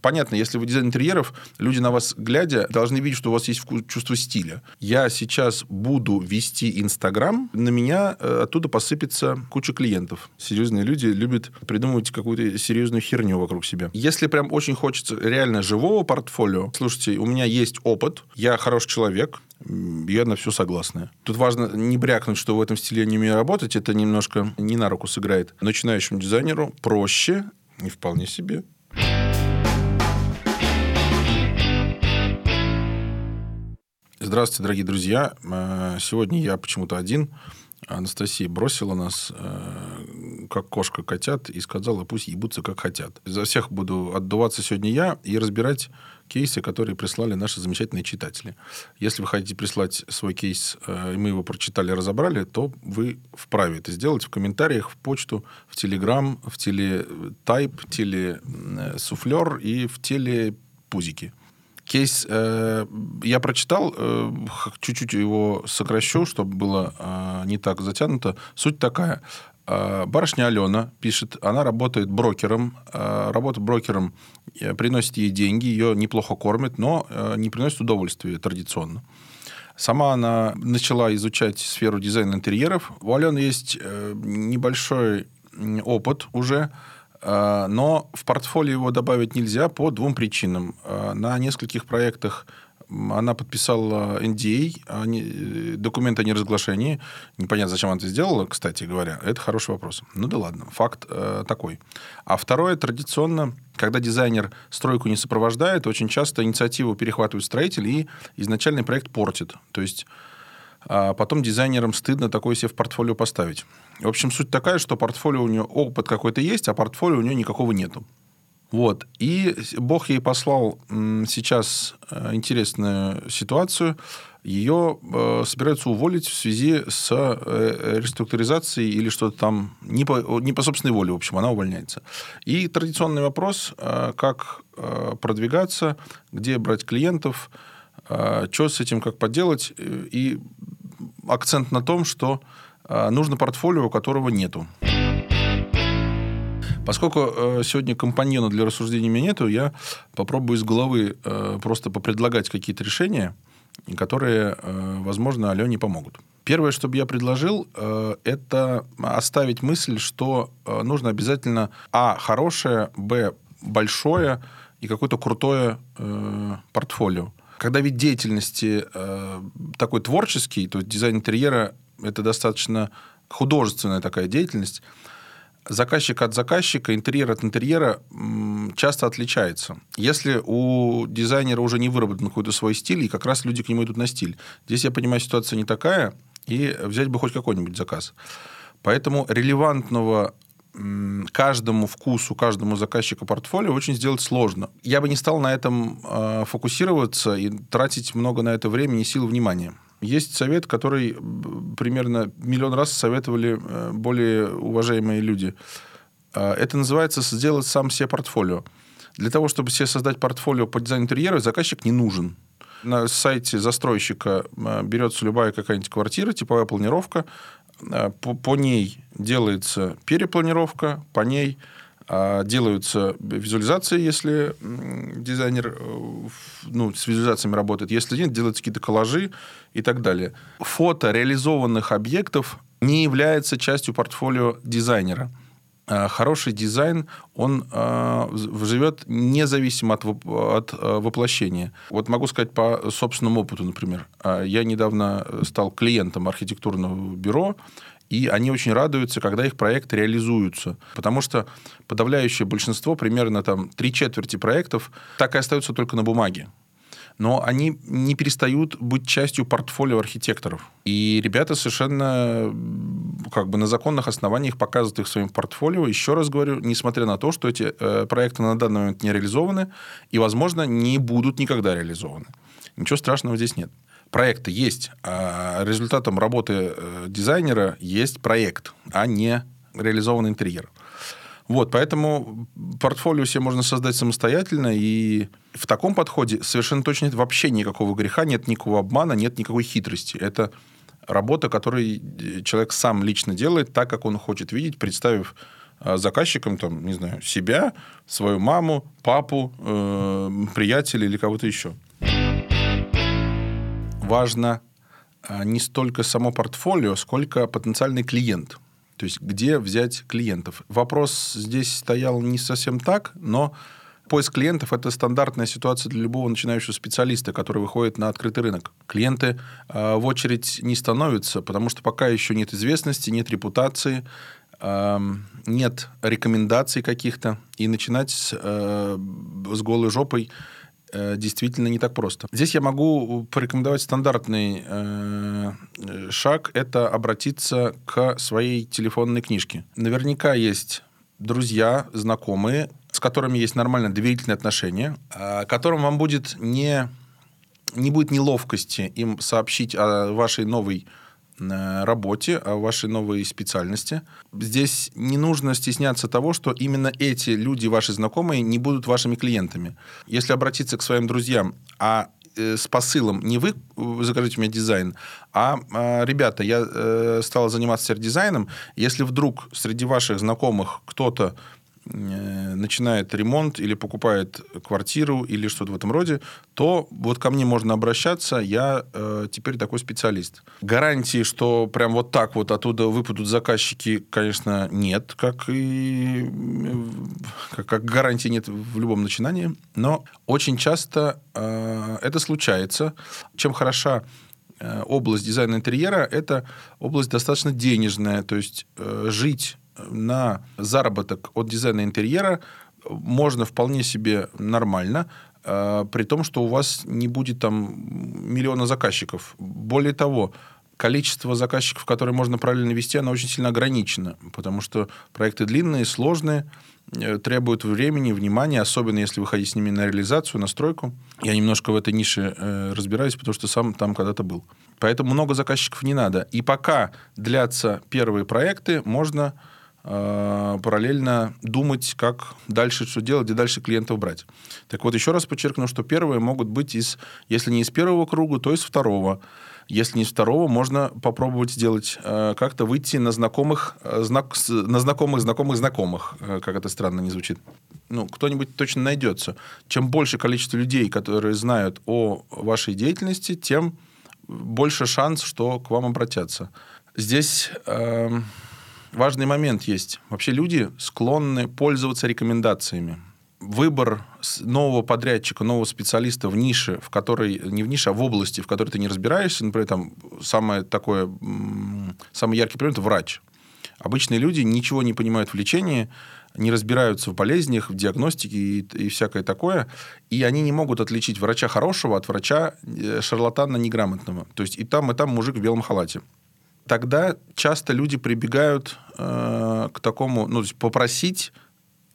понятно, если вы дизайн интерьеров, люди на вас глядя должны видеть, что у вас есть вкус, чувство стиля. Я сейчас буду вести Инстаграм, на меня э, оттуда посыпется куча клиентов. Серьезные люди любят придумывать какую-то серьезную херню вокруг себя. Если прям очень хочется реально живого портфолио, слушайте, у меня есть опыт, я хороший человек, я на все согласна. Тут важно не брякнуть, что в этом стиле не умею работать. Это немножко не на руку сыграет. Начинающему дизайнеру проще и вполне себе. Здравствуйте, дорогие друзья. Э, сегодня я почему-то один. Анастасия бросила нас, э, как кошка котят, и сказала, пусть ебутся как хотят. За всех буду отдуваться сегодня я и разбирать кейсы, которые прислали наши замечательные читатели. Если вы хотите прислать свой кейс, э, и мы его прочитали, разобрали, то вы вправе это сделать в комментариях, в почту, в Телеграм, в телетайп, телесуфлер и в телепузики. Кейс э, я прочитал, э, чуть-чуть его сокращу, чтобы было э, не так затянуто. Суть такая. Э, барышня Алена пишет, она работает брокером. Э, работа брокером э, приносит ей деньги, ее неплохо кормят, но э, не приносит удовольствия традиционно. Сама она начала изучать сферу дизайна интерьеров. У Алены есть э, небольшой опыт уже но в портфолио его добавить нельзя по двум причинам. А, на нескольких проектах она подписала NDA, а, э, документ о неразглашении. Непонятно, зачем она это сделала, кстати говоря. Это хороший вопрос. Ну да ладно, факт э, такой. А второе, традиционно, когда дизайнер стройку не сопровождает, очень часто инициативу перехватывает строитель и изначальный проект портит. То есть а потом дизайнерам стыдно такое себе в портфолио поставить. В общем, суть такая, что портфолио у нее опыт какой-то есть, а портфолио у нее никакого нету. Вот. И Бог ей послал сейчас э, интересную ситуацию. Ее э, собираются уволить в связи с э, реструктуризацией или что-то там не по, не по собственной воле, в общем, она увольняется. И традиционный вопрос, э, как э, продвигаться, где брать клиентов, э, что с этим как поделать. И акцент на том, что э, нужно портфолио, которого нету. Поскольку э, сегодня компаньона для рассуждений у меня нету, я попробую из головы э, просто попредлагать какие-то решения, которые, возможно, Алене помогут. Первое, что бы я предложил, это оставить мысль, что нужно обязательно а. хорошее, б. большое и какое-то крутое портфолио. Когда вид деятельности э, такой творческий, то дизайн интерьера это достаточно художественная такая деятельность, заказчик от заказчика, интерьер от интерьера часто отличается. Если у дизайнера уже не выработан какой-то свой стиль, и как раз люди к нему идут на стиль. Здесь, я понимаю, ситуация не такая, и взять бы хоть какой-нибудь заказ. Поэтому релевантного каждому вкусу, каждому заказчику портфолио очень сделать сложно. Я бы не стал на этом э, фокусироваться и тратить много на это времени сил внимания. Есть совет, который примерно миллион раз советовали э, более уважаемые люди. Э, это называется сделать сам себе портфолио. Для того, чтобы себе создать портфолио по дизайну интерьера, заказчик не нужен. На сайте застройщика берется любая какая-нибудь квартира, типовая планировка, по, по ней делается перепланировка, по ней а, делаются визуализации, если дизайнер э, ну, с визуализациями работает. Если нет, делаются какие-то коллажи и так далее. Фото реализованных объектов не является частью портфолио дизайнера. А, хороший дизайн, он э, живет независимо от, от воплощения. Вот могу сказать по собственному опыту, например. А, я недавно стал клиентом архитектурного бюро, и они очень радуются, когда их проекты реализуются. Потому что подавляющее большинство, примерно там три четверти проектов, так и остаются только на бумаге но они не перестают быть частью портфолио архитекторов. И ребята совершенно как бы на законных основаниях показывают их своим портфолио. Еще раз говорю, несмотря на то, что эти э, проекты на данный момент не реализованы и, возможно, не будут никогда реализованы. Ничего страшного здесь нет. Проекты есть, а результатом работы э, дизайнера есть проект, а не реализованный интерьер. Вот, поэтому портфолио себе можно создать самостоятельно, и в таком подходе совершенно точно нет вообще никакого греха, нет никакого обмана, нет никакой хитрости. Это работа, которую человек сам лично делает так, как он хочет видеть, представив э, заказчиком, там, не знаю, себя, свою маму, папу, э, приятеля или кого-то еще. Важно э, не столько само портфолио, сколько потенциальный клиент. То есть, где взять клиентов. Вопрос здесь стоял не совсем так, но поиск клиентов – это стандартная ситуация для любого начинающего специалиста, который выходит на открытый рынок. Клиенты э, в очередь не становятся, потому что пока еще нет известности, нет репутации, э, нет рекомендаций каких-то, и начинать с, э, с голой жопой действительно не так просто. Здесь я могу порекомендовать стандартный э, шаг – это обратиться к своей телефонной книжке. Наверняка есть друзья, знакомые, с которыми есть нормально доверительные отношения, а, которым вам будет не, не будет неловкости им сообщить о вашей новой э, работе, о вашей новой специальности. Здесь не нужно стесняться того, что именно эти люди, ваши знакомые, не будут вашими клиентами. Если обратиться к своим друзьям, а э, с посылом не вы закажите у дизайн, а, а ребята, я э, стал заниматься дизайном. Если вдруг среди ваших знакомых кто-то Э, начинает ремонт или покупает квартиру или что-то в этом роде, то вот ко мне можно обращаться, я э, теперь такой специалист. Гарантии, что прям вот так вот оттуда выпадут заказчики, конечно, нет, как и как, как гарантии нет в любом начинании, но очень часто э, это случается. Чем хороша э, область дизайна интерьера, это область достаточно денежная, то есть э, жить на заработок от дизайна интерьера можно вполне себе нормально, э, при том, что у вас не будет там миллиона заказчиков. Более того, количество заказчиков, которые можно правильно вести, оно очень сильно ограничено, потому что проекты длинные, сложные, э, требуют времени, внимания, особенно если выходить с ними на реализацию, на стройку. Я немножко в этой нише э, разбираюсь, потому что сам там когда-то был. Поэтому много заказчиков не надо. И пока длятся первые проекты, можно параллельно думать, как дальше что делать, где дальше клиентов брать. Так вот, еще раз подчеркну, что первые могут быть из, если не из первого круга, то из второго. Если не из второго, можно попробовать сделать э, как-то выйти на знакомых, э, знак, на знакомых, знакомых, знакомых, как это странно не звучит. Ну, кто-нибудь точно найдется. Чем больше количество людей, которые знают о вашей деятельности, тем больше шанс, что к вам обратятся. Здесь э, важный момент есть. Вообще люди склонны пользоваться рекомендациями. Выбор нового подрядчика, нового специалиста в нише, в которой, не в нише, а в области, в которой ты не разбираешься, например, там самое такое, самый яркий пример – это врач. Обычные люди ничего не понимают в лечении, не разбираются в болезнях, в диагностике и, и всякое такое, и они не могут отличить врача хорошего от врача э, шарлатана неграмотного. То есть и там, и там мужик в белом халате тогда часто люди прибегают э, к такому, ну, то есть попросить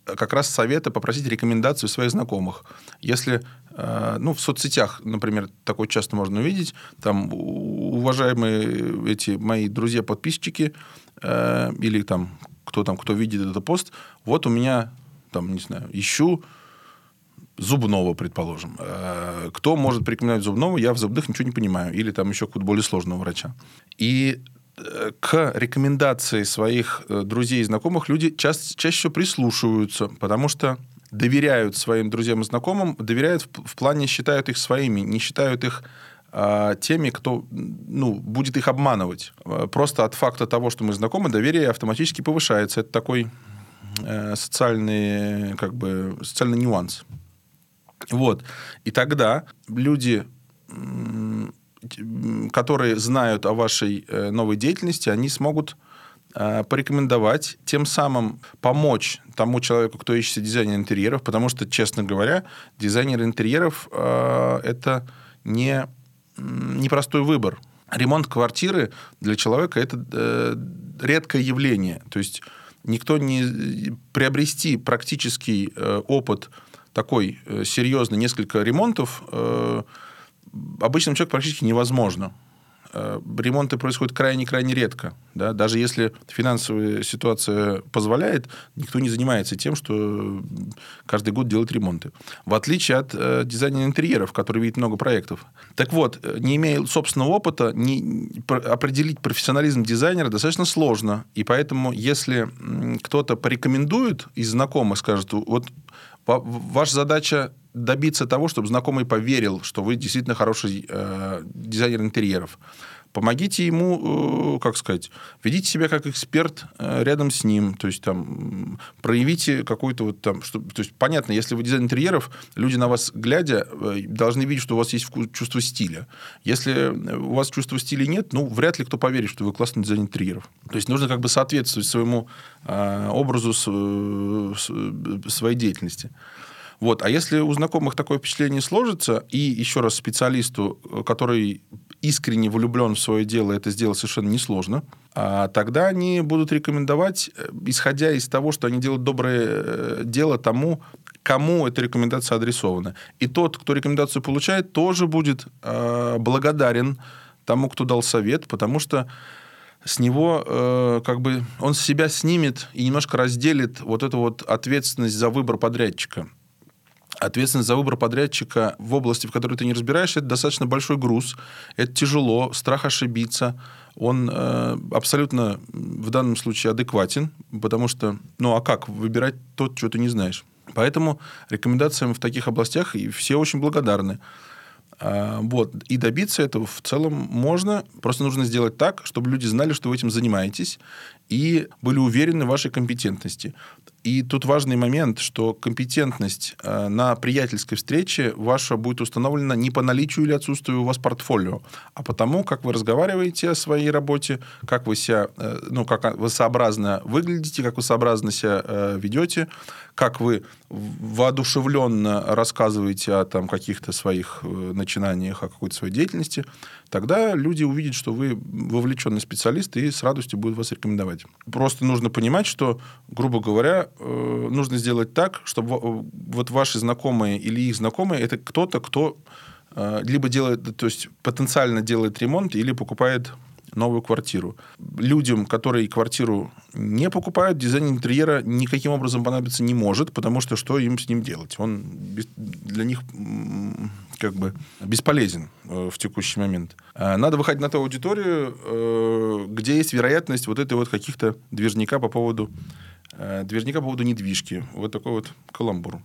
э, как раз совета, попросить рекомендацию своих знакомых. Если, э, ну, в соцсетях, например, такое часто можно увидеть, там, уважаемые эти мои друзья-подписчики э, или там кто там, кто видит этот пост, вот у меня, там, не знаю, ищу зубного, предположим. Э, кто может порекомендовать зубного? Я в зубных ничего не понимаю. Или там еще какого-то более сложного врача. И к рекомендации своих э, друзей и знакомых люди чаще, чаще всего прислушиваются, потому что доверяют своим друзьям и знакомым, доверяют в, в плане, считают их своими, не считают их а, теми, кто ну, будет их обманывать. Э, просто от факта того, что мы знакомы, доверие автоматически повышается. Это такой э, социальный, как бы, социальный нюанс. Вот. И тогда люди которые знают о вашей э, новой деятельности, они смогут э, порекомендовать, тем самым помочь тому человеку, кто ищет дизайнер интерьеров, потому что, честно говоря, дизайнер интерьеров э, это не непростой выбор. Ремонт квартиры для человека это э, редкое явление. То есть никто не приобрести практический э, опыт такой серьезный, несколько ремонтов обычному человеку практически невозможно. э, ремонты происходят крайне-крайне редко. Да? Даже если финансовая ситуация позволяет, никто не занимается тем, что каждый год делает ремонты. В отличие от э, дизайнера интерьеров, который видит много проектов. Так вот, э, не имея собственного опыта, не, определить профессионализм дизайнера достаточно сложно. И поэтому, если кто-то порекомендует из знакомых, скажет, вот ваша задача добиться того, чтобы знакомый поверил, что вы действительно хороший э, дизайнер интерьеров. Помогите ему, э, как сказать, ведите себя как эксперт э, рядом с ним, то есть там проявите какой-то вот там, что, то есть понятно, если вы дизайнер интерьеров, люди на вас глядя э, должны видеть, что у вас есть вкус, чувство стиля. Если у вас чувства стиля нет, ну вряд ли кто поверит, что вы классный дизайнер интерьеров. То есть нужно как бы соответствовать своему э, образу с, с, своей деятельности. Вот. А если у знакомых такое впечатление сложится, и еще раз специалисту, который искренне влюблен в свое дело, это сделать совершенно несложно, а тогда они будут рекомендовать, э, исходя из того, что они делают доброе э, дело тому, кому эта рекомендация адресована. И тот, кто рекомендацию получает, тоже будет э, благодарен тому, кто дал совет, потому что с него э, как бы он с себя снимет и немножко разделит вот эту вот ответственность за выбор подрядчика ответственность за выбор подрядчика в области, в которой ты не разбираешься, это достаточно большой груз, это тяжело, страх ошибиться, он э, абсолютно в данном случае адекватен, потому что, ну а как выбирать тот, что ты не знаешь. Поэтому рекомендациям в таких областях и все очень благодарны. А, вот. И добиться этого в целом можно. Просто нужно сделать так, чтобы люди знали, что вы этим занимаетесь, и были уверены в вашей компетентности. И тут важный момент, что компетентность э, на приятельской встрече ваша будет установлена не по наличию или отсутствию у вас портфолио, а потому, как вы разговариваете о своей работе, как вы себя, э, ну, как вы сообразно выглядите, как вы сообразно себя э, ведете, как вы воодушевленно рассказываете о там, каких-то своих начинаниях, о какой-то своей деятельности, тогда люди увидят, что вы вовлеченный специалист и с радостью будут вас рекомендовать. Просто нужно понимать, что, грубо говоря, Э, нужно сделать так, чтобы вот ваши знакомые или их знакомые это кто-то, кто э, либо делает, то есть потенциально делает ремонт или покупает новую квартиру. Людям, которые квартиру не покупают, дизайн интерьера никаким образом понадобиться не может, потому что что им с ним делать? Он для них как бы бесполезен э, в текущий момент. Надо выходить на ту аудиторию, где есть вероятность вот этой вот каких-то движника по поводу Э, движника по поводу недвижки. Вот такой вот каламбур.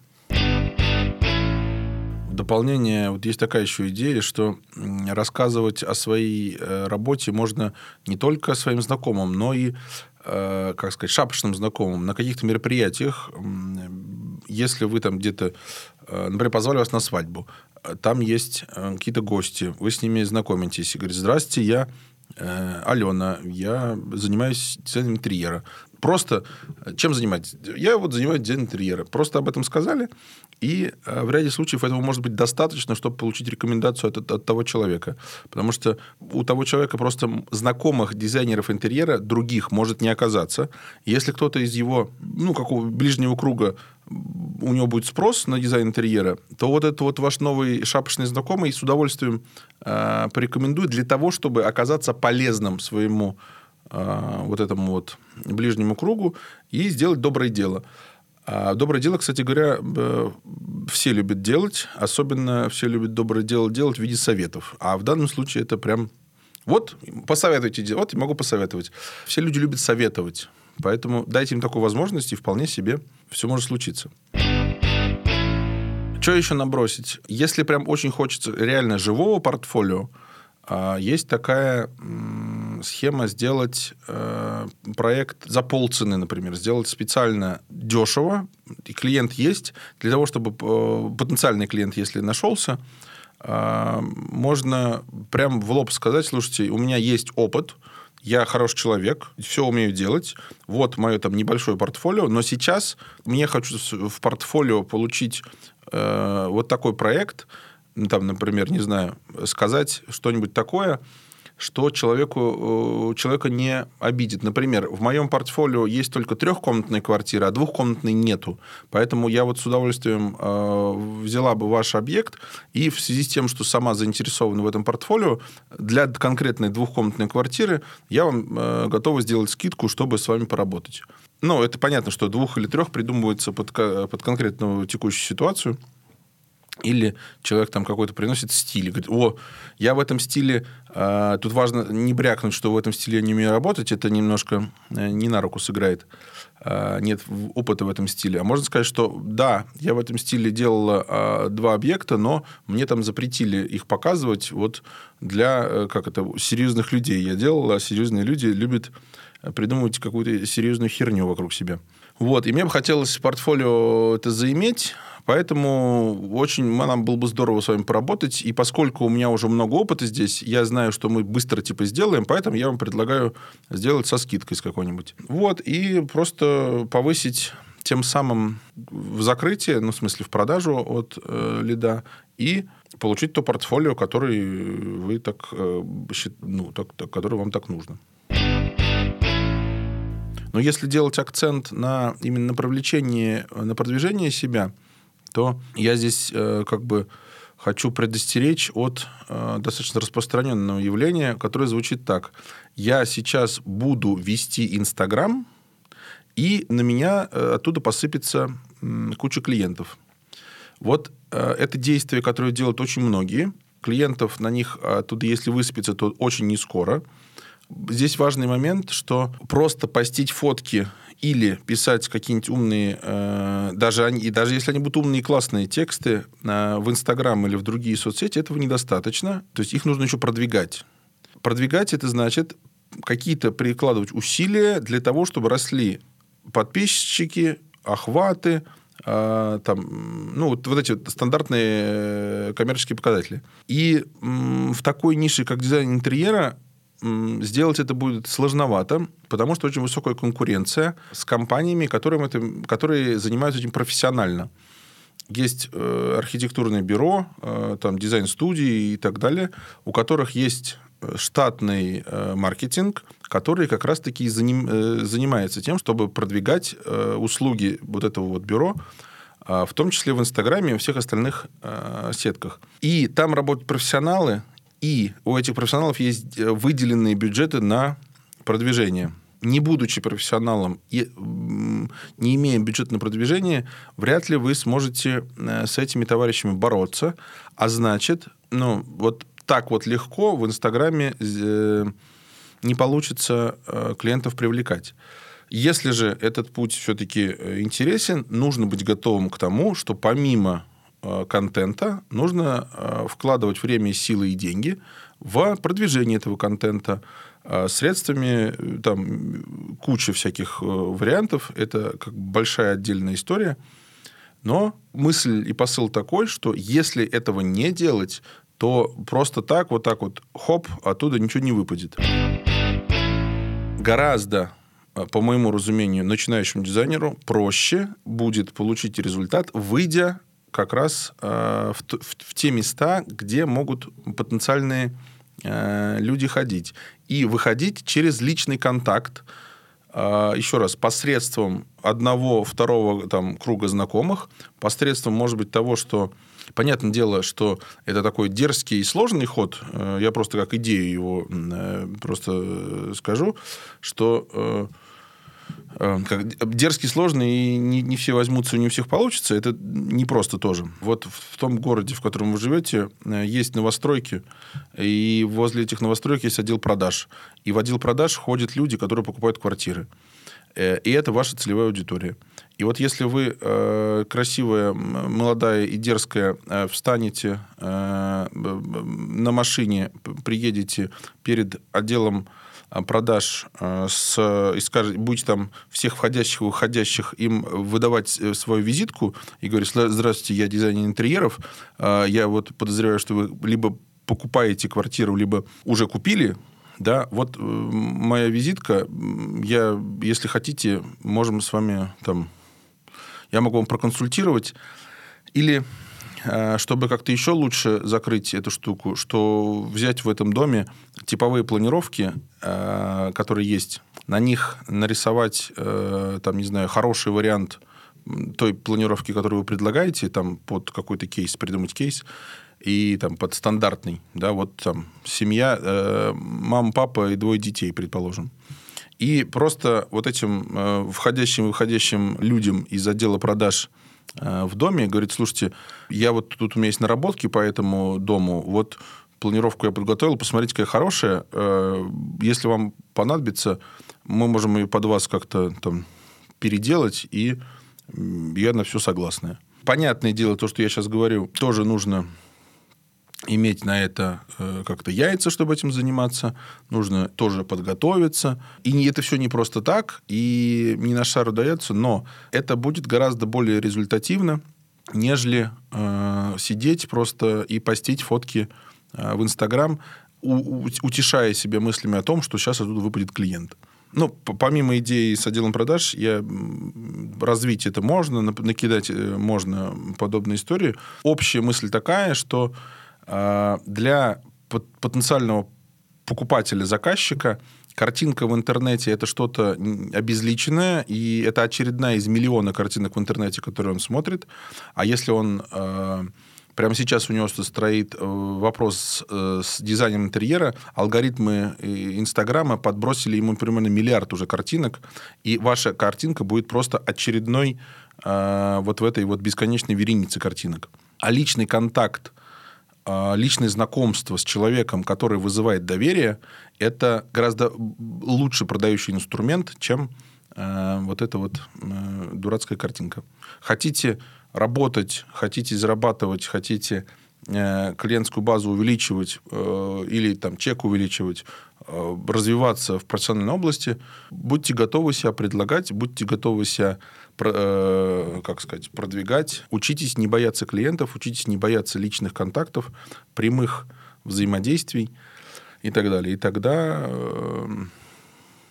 Дополнение, вот есть такая еще идея, что рассказывать о своей э, работе можно не только своим знакомым, но и, э, как сказать, шапочным знакомым на каких-то мероприятиях. Если вы там где-то, например, позвали вас на свадьбу, там есть какие-то гости, вы с ними знакомитесь и говорите, здравствуйте, я Алена, я занимаюсь дизайном интерьера. Просто э, чем занимаетесь? Я вот занимаюсь дизайном интерьера. Просто об этом сказали, и э, в ряде случаев этого может быть достаточно, чтобы получить рекомендацию от, от того человека. Потому что у того человека просто знакомых дизайнеров интерьера других может не оказаться. Если кто-то из его, ну, какого ближнего круга у него будет спрос на дизайн интерьера, то вот этот вот ваш новый шапочный знакомый с удовольствием э, порекомендует для того, чтобы оказаться полезным своему вот этому вот ближнему кругу и сделать доброе дело. А доброе дело, кстати говоря, все любят делать, особенно все любят доброе дело делать в виде советов. А в данном случае это прям вот, посоветуйте, вот могу посоветовать. Все люди любят советовать, поэтому дайте им такую возможность, и вполне себе все может случиться. Что еще набросить? Если прям очень хочется реально живого портфолио, а, есть такая схема сделать э, проект за полцены, например, сделать специально дешево, и клиент есть, для того, чтобы э, потенциальный клиент, если нашелся, э, можно прям в лоб сказать, слушайте, у меня есть опыт, я хороший человек, все умею делать, вот мое там небольшое портфолио, но сейчас мне хочу в портфолио получить вот такой проект, там, например, не знаю, сказать что-нибудь такое, что человеку, человека не обидит. Например, в моем портфолио есть только трехкомнатные квартиры, а двухкомнатной нету. Поэтому я вот с удовольствием э, взяла бы ваш объект и в связи с тем, что сама заинтересована в этом портфолио, для конкретной двухкомнатной квартиры я вам э, готова сделать скидку, чтобы с вами поработать. Ну, это понятно, что двух или трех придумывается под, под конкретную текущую ситуацию. Или человек там какой-то приносит стиль, говорит, о, я в этом стиле, э, тут важно не брякнуть, что в этом стиле я не умею работать, это немножко э, не на руку сыграет. Э, нет опыта в этом стиле. А можно сказать, что да, я в этом стиле делала э, два объекта, но мне там запретили их показывать вот для, э, как это, серьезных людей я делала, а серьезные люди любят придумывать какую-то серьезную херню вокруг себя. Вот, и мне бы хотелось портфолио это заиметь, Поэтому очень нам было бы здорово с вами поработать. И поскольку у меня уже много опыта здесь, я знаю, что мы быстро типа сделаем, поэтому я вам предлагаю сделать со скидкой с какой-нибудь. Вот, и просто повысить тем самым в закрытие, ну, в смысле, в продажу от э, лида, и получить то портфолио, который вы так, э, ну, так, так, который вам так нужно. Но если делать акцент на именно на привлечение, на продвижение себя – то я здесь э, как бы хочу предостеречь от э, достаточно распространенного явления, которое звучит так. Я сейчас буду вести Инстаграм, и на меня э, оттуда посыпется э, куча клиентов. Вот э, это действие, которое делают очень многие. Клиентов на них оттуда, если высыпется, то очень не скоро. Здесь важный момент, что просто постить фотки или писать какие-нибудь умные, э, даже, они, и даже если они будут умные и классные тексты э, в Инстаграм или в другие соцсети, этого недостаточно. То есть их нужно еще продвигать. Продвигать это значит какие-то прикладывать усилия для того, чтобы росли подписчики, охваты, э, там, ну, вот, вот эти стандартные э, коммерческие показатели. И м, в такой нише, как дизайн интерьера, сделать это будет сложновато, потому что очень высокая конкуренция с компаниями, которые, это, которые занимаются этим профессионально. Есть э, архитектурное бюро, э, там дизайн-студии и так далее, у которых есть э, штатный э, маркетинг, который как раз-таки заним, э, занимается тем, чтобы продвигать э, услуги вот этого вот бюро, э, в том числе в Инстаграме и всех остальных э, сетках. И там работают профессионалы, и у этих профессионалов есть э, выделенные бюджеты на продвижение. Не будучи профессионалом и не имея бюджета на продвижение, вряд ли вы сможете э, с этими товарищами бороться. А значит, ну, вот так вот легко в Инстаграме э, не получится клиентов привлекать. Если же этот путь все-таки интересен, нужно быть готовым к тому, что помимо контента нужно э, вкладывать время, силы и деньги в продвижение этого контента. Э, средствами, там куча всяких вариантов, это как большая отдельная история, но мысль и посыл такой, что если этого не делать, то просто так, вот так вот, хоп, оттуда ничего не выпадет. Гораздо по моему разумению, начинающему дизайнеру проще будет получить результат, выйдя как раз э, в, в, в те места, где могут потенциальные э, люди ходить. И выходить через личный контакт, э, еще раз, посредством одного, второго там, круга знакомых, посредством, может быть, того, что... Понятное дело, что это такой дерзкий и сложный ход. Э, я просто как идею его э, просто э, скажу, что как, дерзкий, сложный, и не, не все возьмутся, не у всех получится, это не просто тоже. Вот в том городе, в котором вы живете, э, есть новостройки, и возле этих новостроек есть отдел продаж. И в отдел продаж ходят люди, которые покупают квартиры. Э, и это ваша целевая аудитория. И вот если вы э, красивая, молодая и дерзкая э, встанете э, на машине, приедете перед отделом Э, продаж э, с, и скажет, будете там всех входящих и выходящих им выдавать э, свою визитку и говорить, здравствуйте, я дизайнер интерьеров, я вот подозреваю, что вы либо покупаете квартиру, либо уже купили, да, вот моя визитка, я, если хотите, можем с вами там, я могу вам проконсультировать, или э, чтобы как-то еще лучше закрыть эту штуку, что взять в этом доме типовые планировки, э, которые есть, на них нарисовать, там, не знаю, хороший вариант той планировки, которую вы предлагаете, там, под какой-то кейс, придумать кейс, и там под стандартный, да, вот там семья, э, мама, папа и двое детей, предположим. И просто вот этим э, входящим и выходящим людям из отдела продаж э, в доме говорит, слушайте, я вот тут у меня есть наработки по этому дому, вот планировку я подготовил, посмотрите, какая хорошая. Э, если вам понадобится, мы можем ее под вас как-то там переделать, и я на все согласна. Понятное дело, то, что я сейчас говорю, тоже нужно иметь на это э, как-то яйца, чтобы этим заниматься, нужно тоже подготовиться. И это все не просто так, и не на шару дается, но это будет гораздо более результативно, нежели э, сидеть просто и постить фотки э, в Инстаграм, утешая себя мыслями о том, что сейчас оттуда выпадет клиент. Ну, помимо идеи с отделом продаж, я развить это можно, накидать э, можно подобные истории. Общая мысль такая, что для потенциального покупателя, заказчика, картинка в интернете это что-то обезличенное, и это очередная из миллиона картинок в интернете, которые он смотрит. А если он э, прямо сейчас у него стоит э, вопрос э, с дизайном интерьера, алгоритмы Инстаграма подбросили ему примерно миллиард уже картинок, и ваша картинка будет просто очередной э, вот в этой вот бесконечной веренице картинок. А личный контакт а, личное знакомство с человеком, который вызывает доверие, это гораздо лучше продающий инструмент, чем э, вот эта вот э, дурацкая картинка. Хотите работать, хотите зарабатывать, хотите э, клиентскую базу увеличивать или там чек увеличивать, развиваться в профессиональной области, будьте готовы себя предлагать, будьте готовы себя Э, как сказать, продвигать. Учитесь не бояться клиентов, учитесь не бояться личных контактов, прямых взаимодействий и так далее. И тогда э,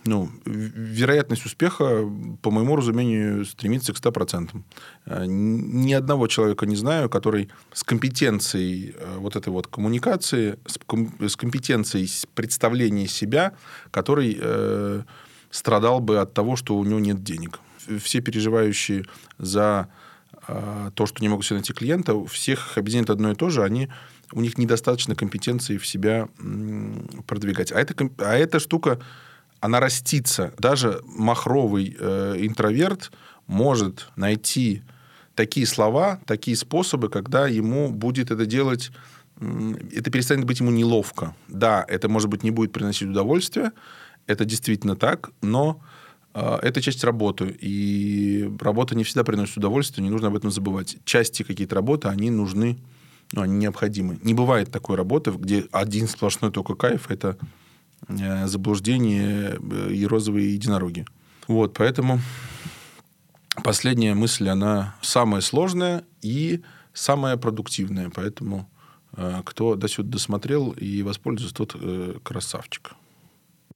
ну, вероятность успеха, по моему разумению, стремится к 100%. Э, ни одного человека не знаю, который с компетенцией вот этой вот коммуникации, с компетенцией представления себя, который э, страдал бы от того, что у него нет денег все переживающие за а, то, что не могут себе найти клиента, всех объединяет одно и то же, они, у них недостаточно компетенции в себя продвигать. А, это, а эта штука, она растится. Даже махровый э, интроверт может найти такие слова, такие способы, когда ему будет это делать, это перестанет быть ему неловко. Да, это, может быть, не будет приносить удовольствие, это действительно так, но это часть работы, и работа не всегда приносит удовольствие, не нужно об этом забывать. Части какие-то работы, они нужны, ну, они необходимы. Не бывает такой работы, где один сплошной только кайф, это э, заблуждение э, и розовые единороги. Вот, поэтому последняя мысль, она самая сложная и самая продуктивная, поэтому э, кто до сюда досмотрел и воспользуется, тот красавчик.